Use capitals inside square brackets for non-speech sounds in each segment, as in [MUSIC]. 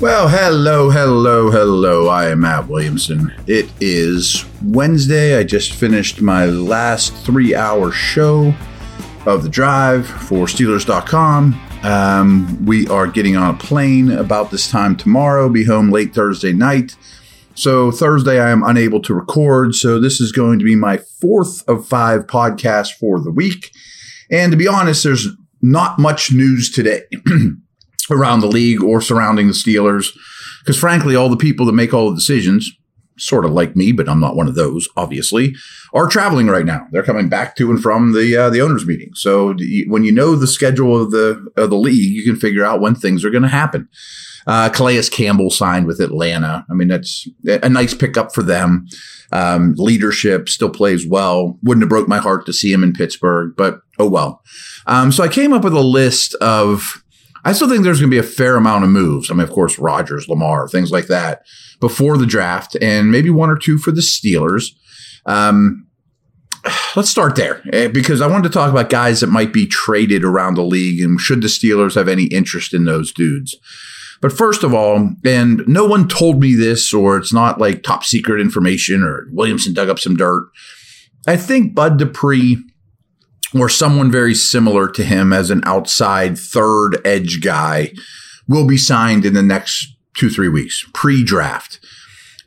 Well, hello, hello, hello. I am Matt Williamson. It is Wednesday. I just finished my last three hour show of the drive for Steelers.com. Um, we are getting on a plane about this time tomorrow, be home late Thursday night. So, Thursday, I am unable to record. So, this is going to be my fourth of five podcasts for the week. And to be honest, there's not much news today. [CLEARS THROAT] around the league or surrounding the Steelers. Because frankly, all the people that make all the decisions, sort of like me, but I'm not one of those, obviously, are traveling right now. They're coming back to and from the uh, the owners' meeting. So when you know the schedule of the of the league, you can figure out when things are going to happen. Uh, Calais Campbell signed with Atlanta. I mean, that's a nice pickup for them. Um, leadership still plays well. Wouldn't have broke my heart to see him in Pittsburgh, but oh well. Um, so I came up with a list of I still think there's going to be a fair amount of moves. I mean, of course, Rodgers, Lamar, things like that before the draft, and maybe one or two for the Steelers. Um, let's start there eh, because I wanted to talk about guys that might be traded around the league and should the Steelers have any interest in those dudes. But first of all, and no one told me this, or it's not like top secret information, or Williamson dug up some dirt. I think Bud Dupree or someone very similar to him as an outside third edge guy will be signed in the next two, three weeks, pre draft.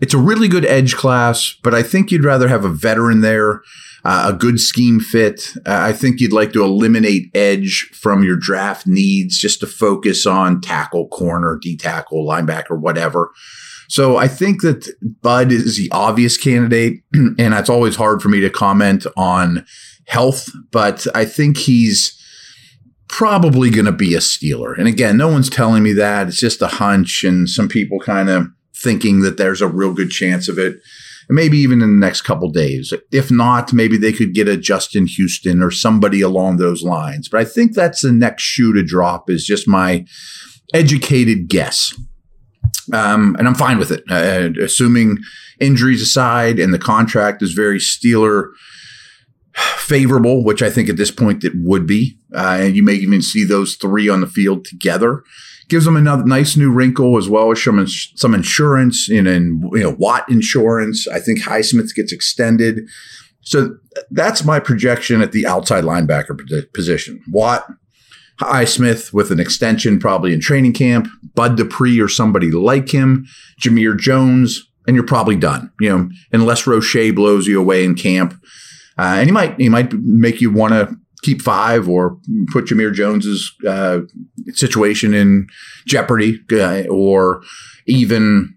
It's a really good edge class, but I think you'd rather have a veteran there, uh, a good scheme fit. Uh, I think you'd like to eliminate edge from your draft needs just to focus on tackle, corner, D tackle, linebacker, whatever. So I think that Bud is the obvious candidate, [CLEARS THROAT] and it's always hard for me to comment on health, but I think he's probably going to be a Steeler. And again, no one's telling me that. It's just a hunch, and some people kind of thinking that there's a real good chance of it. And maybe even in the next couple days. If not, maybe they could get a Justin Houston or somebody along those lines. But I think that's the next shoe to drop, is just my educated guess. Um, and I'm fine with it, uh, assuming injuries aside and the contract is very Steeler favorable, which I think at this point it would be. Uh, and you may even see those three on the field together. Gives them another nice new wrinkle as well as some some insurance and, and you know Watt insurance. I think Highsmith gets extended. So that's my projection at the outside linebacker position. Watt, Highsmith with an extension probably in training camp, Bud Dupree or somebody like him, Jamir Jones, and you're probably done. You know, unless Roche blows you away in camp. Uh, and he might he might make you want to keep five or put Jamir Jones's uh, situation in jeopardy, uh, or even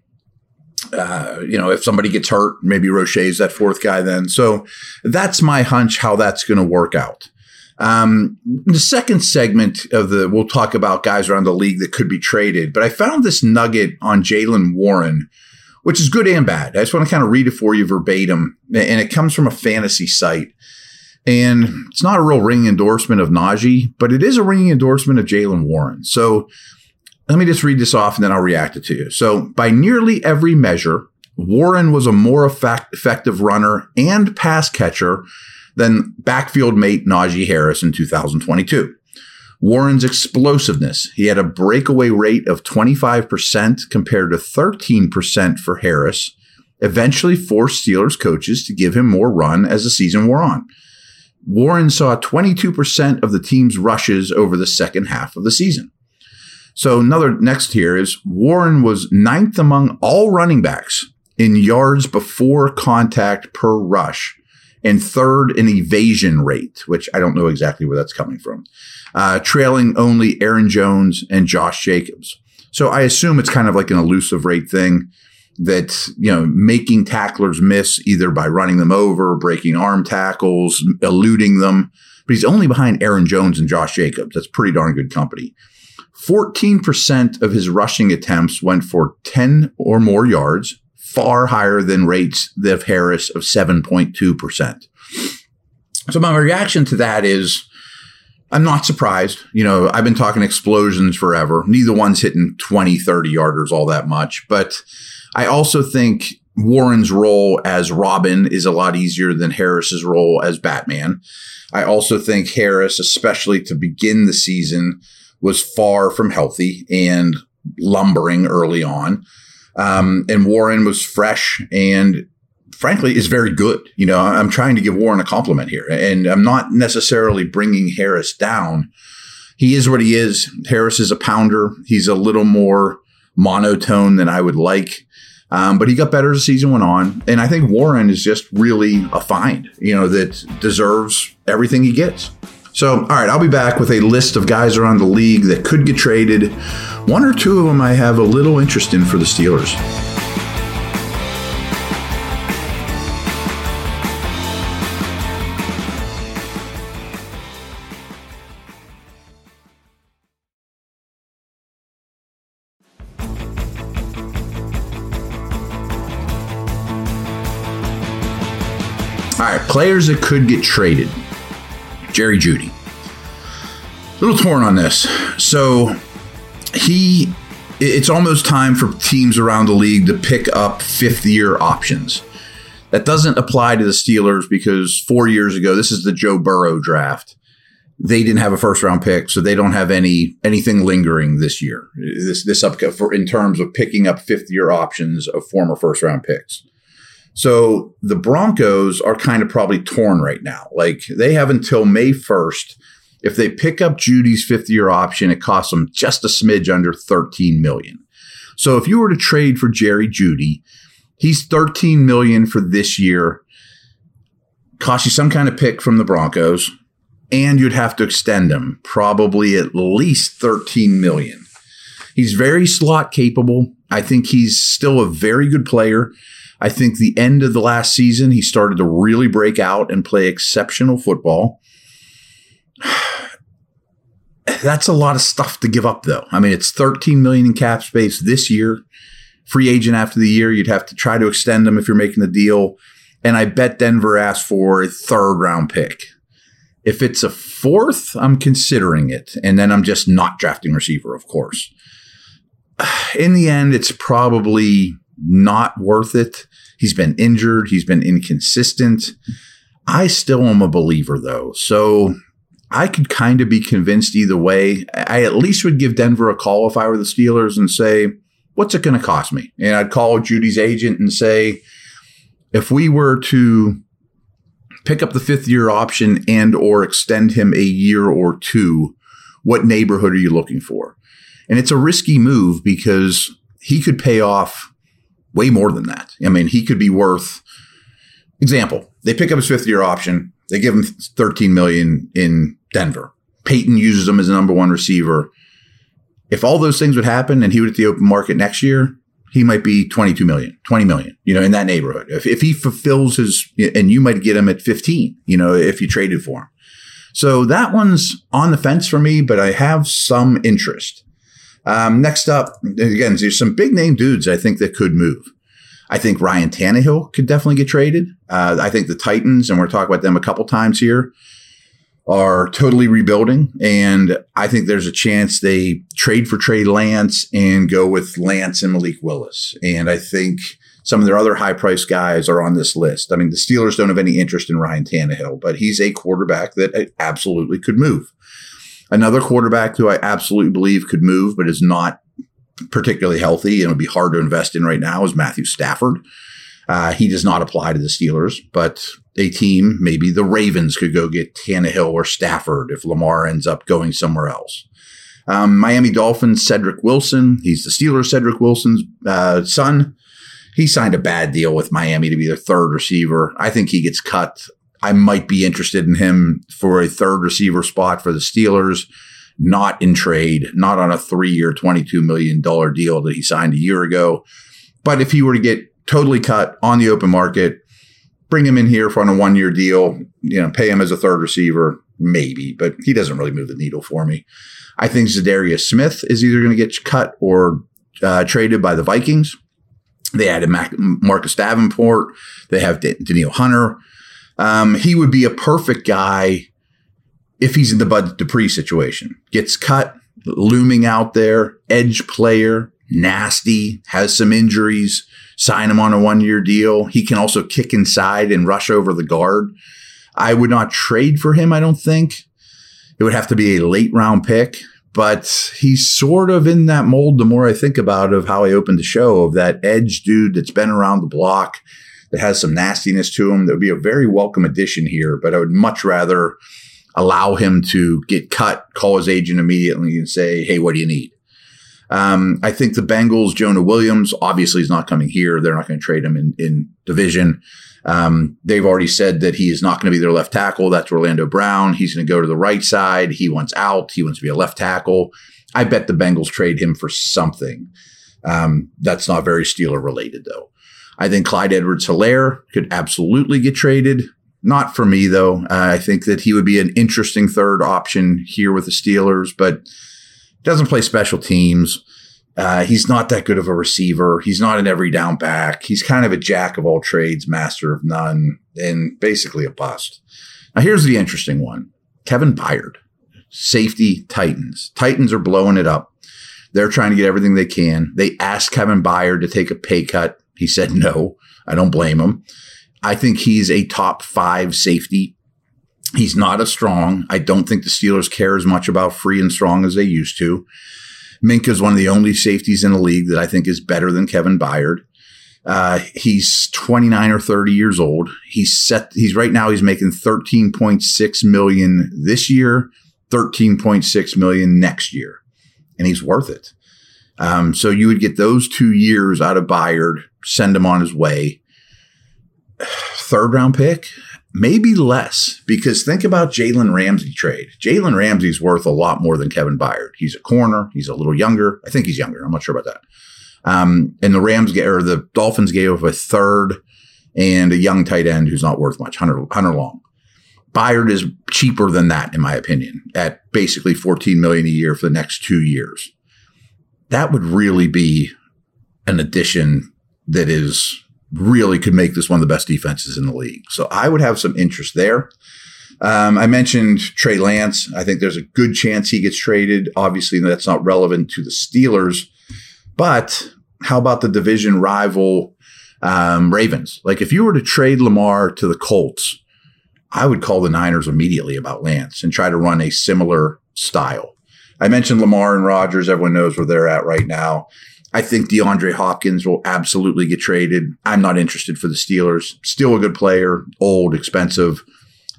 uh, you know if somebody gets hurt, maybe Roche's that fourth guy then. So that's my hunch how that's going to work out. Um, the second segment of the we'll talk about guys around the league that could be traded, but I found this nugget on Jaylen Warren which is good and bad. I just want to kind of read it for you verbatim. And it comes from a fantasy site. And it's not a real ringing endorsement of Najee, but it is a ringing endorsement of Jaylen Warren. So let me just read this off and then I'll react it to you. So, by nearly every measure, Warren was a more effect- effective runner and pass catcher than backfield mate Najee Harris in 2022. Warren's explosiveness. He had a breakaway rate of 25% compared to 13% for Harris, eventually forced Steelers coaches to give him more run as the season wore on. Warren saw 22% of the team's rushes over the second half of the season. So another next here is Warren was ninth among all running backs in yards before contact per rush and third in evasion rate, which I don't know exactly where that's coming from, uh, trailing only Aaron Jones and Josh Jacobs. So I assume it's kind of like an elusive rate thing that, you know, making tacklers miss either by running them over, breaking arm tackles, eluding them. But he's only behind Aaron Jones and Josh Jacobs. That's pretty darn good company. 14% of his rushing attempts went for 10 or more yards, far higher than rates of Harris of 7.2%. So my reaction to that is I'm not surprised. You know, I've been talking explosions forever. Neither one's hitting 20, 30 yarders all that much. But I also think Warren's role as Robin is a lot easier than Harris's role as Batman. I also think Harris, especially to begin the season, was far from healthy and lumbering early on. Um, and Warren was fresh and frankly is very good. You know, I'm trying to give Warren a compliment here, and I'm not necessarily bringing Harris down. He is what he is. Harris is a pounder. He's a little more monotone than I would like. Um, but he got better as the season went on. And I think Warren is just really a find, you know, that deserves everything he gets. So, all right, I'll be back with a list of guys around the league that could get traded. One or two of them I have a little interest in for the Steelers. All right, players that could get traded. Jerry Jeudy. A little torn on this. So he it's almost time for teams around the league to pick up fifth year options. That doesn't apply to the Steelers because four years ago, this is the Joe Burrow draft. They didn't have a first round pick, so they don't have any anything lingering this year. This this up for in terms of picking up fifth year options of former first round picks. So the Broncos are kind of probably torn right now. Like they have until May 1st. If they pick up Jeudy's fifth year option, it costs them just a smidge under 13 million. So if you were to trade for Jerry Jeudy, he's 13 million for this year. Cost you some kind of pick from the Broncos, and you'd have to extend him, probably at least 13 million. He's very slot capable. I think he's still a very good player. I think the end of the last season, he started to really break out and play exceptional football. [SIGHS] That's a lot of stuff to give up, though. I mean, it's 13 million in cap space this year. Free agent after the year, you'd have to try to extend them if you're making the deal. And I bet Denver asked for a third round pick. If it's a fourth, I'm considering it. And then I'm just not drafting receiver, of course. [SIGHS] In the end, it's probably not worth it. He's been injured, he's been inconsistent. I still am a believer though. So I could kind of be convinced either way. I at least would give Denver a call if I were the Steelers and say, what's it going to cost me? And I'd call Jeudy's agent and say, if we were to pick up the fifth year option and or extend him a year or two, what neighborhood are you looking for? And it's a risky move because he could pay off way more than that. I mean, he could be worth example, they pick up his fifth year option, they give him 13 million in Denver. Payton uses him as a number one receiver. If all those things would happen and he would at the open market next year, he might be 22 million, 20 million, you know, in that neighborhood. If, if he fulfills his, and you might get him at 15, you know, if you traded for him. So that one's on the fence for me, but I have some interest. Um, next up, again, there's some big name dudes I think that could move. I think Ryan Tannehill could definitely get traded. Uh, I think the Titans, and we're talking about them a couple times here, are totally rebuilding. And I think there's a chance they trade for Trey Lance and go with Lance and Malik Willis. And I think some of their other high priced guys are on this list. I mean, the Steelers don't have any interest in Ryan Tannehill, but he's a quarterback that absolutely could move. Another quarterback who I absolutely believe could move, but is not particularly healthy and would be hard to invest in right now is Matthew Stafford. Uh, he does not apply to the Steelers, but a team, maybe the Ravens, could go get Tannehill or Stafford if Lamar ends up going somewhere else. Um, Miami Dolphins, Cedrick Wilson. He's the Steelers' Cedrick Wilson's uh, son. He signed a bad deal with Miami to be their third receiver. I think he gets cut. I might be interested in him for a third receiver spot for the Steelers, not in trade, not on a three year, $22 million deal that he signed a year ago. But if he were to get totally cut on the open market, bring him in here for on a one year deal, you know, pay him as a third receiver, maybe, but he doesn't really move the needle for me. I think Za'Darius Smith is either going to get cut or uh, traded by the Vikings. They added Mac- Marcus Davenport. They have D- Danielle Hunter. Um, he would be a perfect guy if he's in the Bud Dupree situation. Gets cut, looming out there, edge player, nasty, has some injuries, sign him on a one year deal. He can also kick inside and rush over the guard. I would not trade for him, I don't think. It would have to be a late round pick. but he's sort of in that mold the more I think about of how I opened the show of that edge dude that's been around the block that has some nastiness to him. That would be a very welcome addition here, but I would much rather allow him to get cut, call his agent immediately and say, Hey, what do you need? Um, I think the Bengals, Jonah Williams, obviously is not coming here. They're not going to trade him in, in division. Um, they've already said that he is not going to be their left tackle. That's Orlando Brown. He's going to go to the right side. He wants out. He wants to be a left tackle. I bet the Bengals trade him for something. Um, that's not very Steeler related, though. I think Clyde Edwards Helaire could absolutely get traded. Not for me, though. Uh, I think that he would be an interesting third option here with the Steelers, but doesn't play special teams. Uh, he's not that good of a receiver. He's not an every down back. He's kind of a jack of all trades, master of none, and basically a bust. Now, here's the interesting one Kevin Byard, safety Titans. Titans are blowing it up. They're trying to get everything they can. They asked Kevin Byard to take a pay cut. He said no. I don't blame him. I think he's a top five safety. He's not as strong. I don't think the Steelers care as much about free and strong as they used to. Minkah is one of the only safeties in the league that I think is better than Kevin Byard. Uh, he's 29 or 30 years old. He's set. He's right now. He's making 13.6 million this year, 13.6 million next year, and he's worth it. Um, so you would get those two years out of Byard, send him on his way. Third round pick, maybe less, because think about Jalen Ramsey trade. Jalen Ramsey's worth a lot more than Kevin Byard. He's a corner. He's a little younger. I think he's younger. I'm not sure about that. Um, and the Rams get, or the Dolphins gave up a third and a young tight end who's not worth much, Hunter, Hunter Long. Byard is cheaper than that, in my opinion, at basically 14 million a year for the next two years. That would really be an addition that is really could make this one of the best defenses in the league. So I would have some interest there. Um, I mentioned Trey Lance. I think there's a good chance he gets traded. Obviously, that's not relevant to the Steelers, but how about the division rival um, Ravens? Like, if you were to trade Lamar to the Colts, I would call the Niners immediately about Lance and try to run a similar style. I mentioned Lamar and Rodgers. Everyone knows where they're at right now. I think DeAndre Hopkins will absolutely get traded. I'm not interested for the Steelers. Still a good player, old, expensive.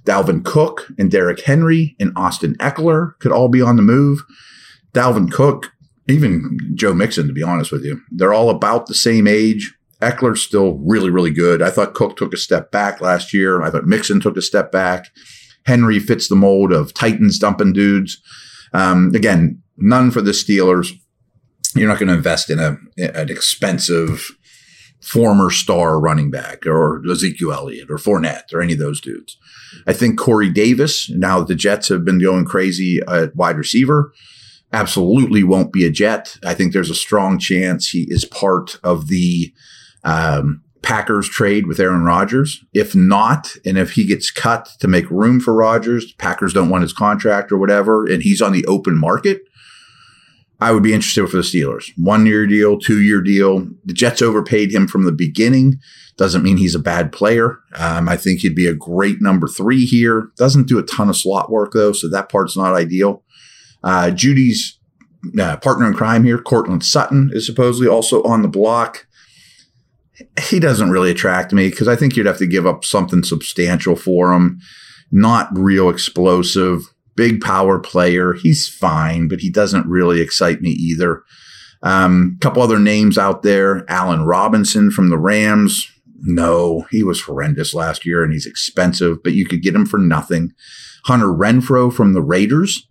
Dalvin Cook and Derrick Henry and Austin Ekeler could all be on the move. Dalvin Cook, even Joe Mixon, to be honest with you, they're all about the same age. Ekeler's still really, really good. I thought Cook took a step back last year. I thought Mixon took a step back. Henry fits the mold of Titans dumping dudes. Um, again, none for the Steelers you're not going to invest in a an expensive former star running back or Ezekiel Elliott or Fournette or any of those dudes. I think Corey Davis, now the Jets have been going crazy at wide receiver, absolutely won't be a Jet. I think there's a strong chance he is part of the um, Packers trade with Aaron Rodgers. If not, and if he gets cut to make room for Rodgers, Packers don't want his contract or whatever, and he's on the open market, I would be interested for the Steelers. One year deal, two year deal. The Jets overpaid him from the beginning. Doesn't mean he's a bad player. Um, I think he'd be a great number three here. Doesn't do a ton of slot work though, so that part's not ideal. Uh, Jeudy's uh, partner in crime here, Courtland Sutton, is supposedly also on the block. He doesn't really attract me because I think you'd have to give up something substantial for him. Not real explosive big power player. He's fine, but he doesn't really excite me either. A um, couple other names out there. Allen Robinson from the Rams. No, he was horrendous last year and he's expensive, but you could get him for nothing. Hunter Renfrow from the Raiders.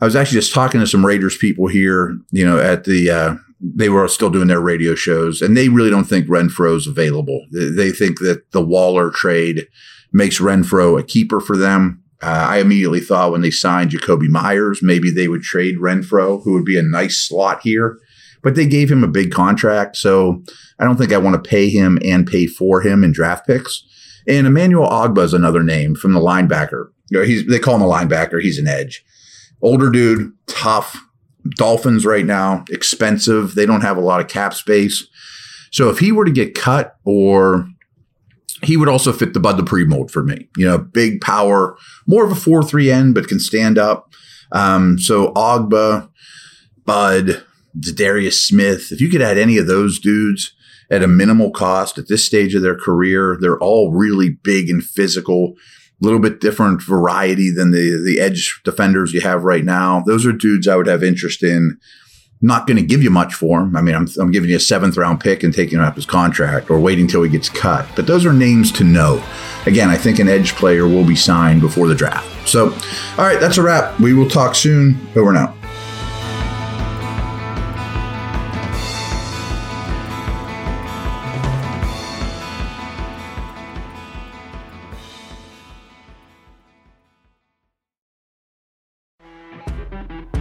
I was actually just talking to some Raiders people here, you know, at the, uh, they were still doing their radio shows and they really don't think Renfrow's available. They think that the Waller trade makes Renfrow a keeper for them. Uh, I immediately thought when they signed Jakobi Meyers, maybe they would trade Renfrow, who would be a nice slot here. But they gave him a big contract, so I don't think I want to pay him and pay for him in draft picks. And Emmanuel Ogbah is another name from the linebacker. You know, he's they call him a linebacker. He's an edge. Older dude, tough. Dolphins right now, expensive. They don't have a lot of cap space. So if he were to get cut or he would also fit the Bud Dupree mold for me. You know, big power, more of a 4 3 end, but can stand up. Um, so Ogbah, Bud, Darius Smith, if you could add any of those dudes at a minimal cost at this stage of their career, they're all really big and physical, little bit different variety than the the edge defenders you have right now. Those are dudes I would have interest in. Not going to give you much for him. I mean, I'm, I'm giving you a seventh round pick and taking up his contract or waiting till he gets cut. But those are names to know. Again, I think an edge player will be signed before the draft. So, all right, that's a wrap. We will talk soon. Over and out.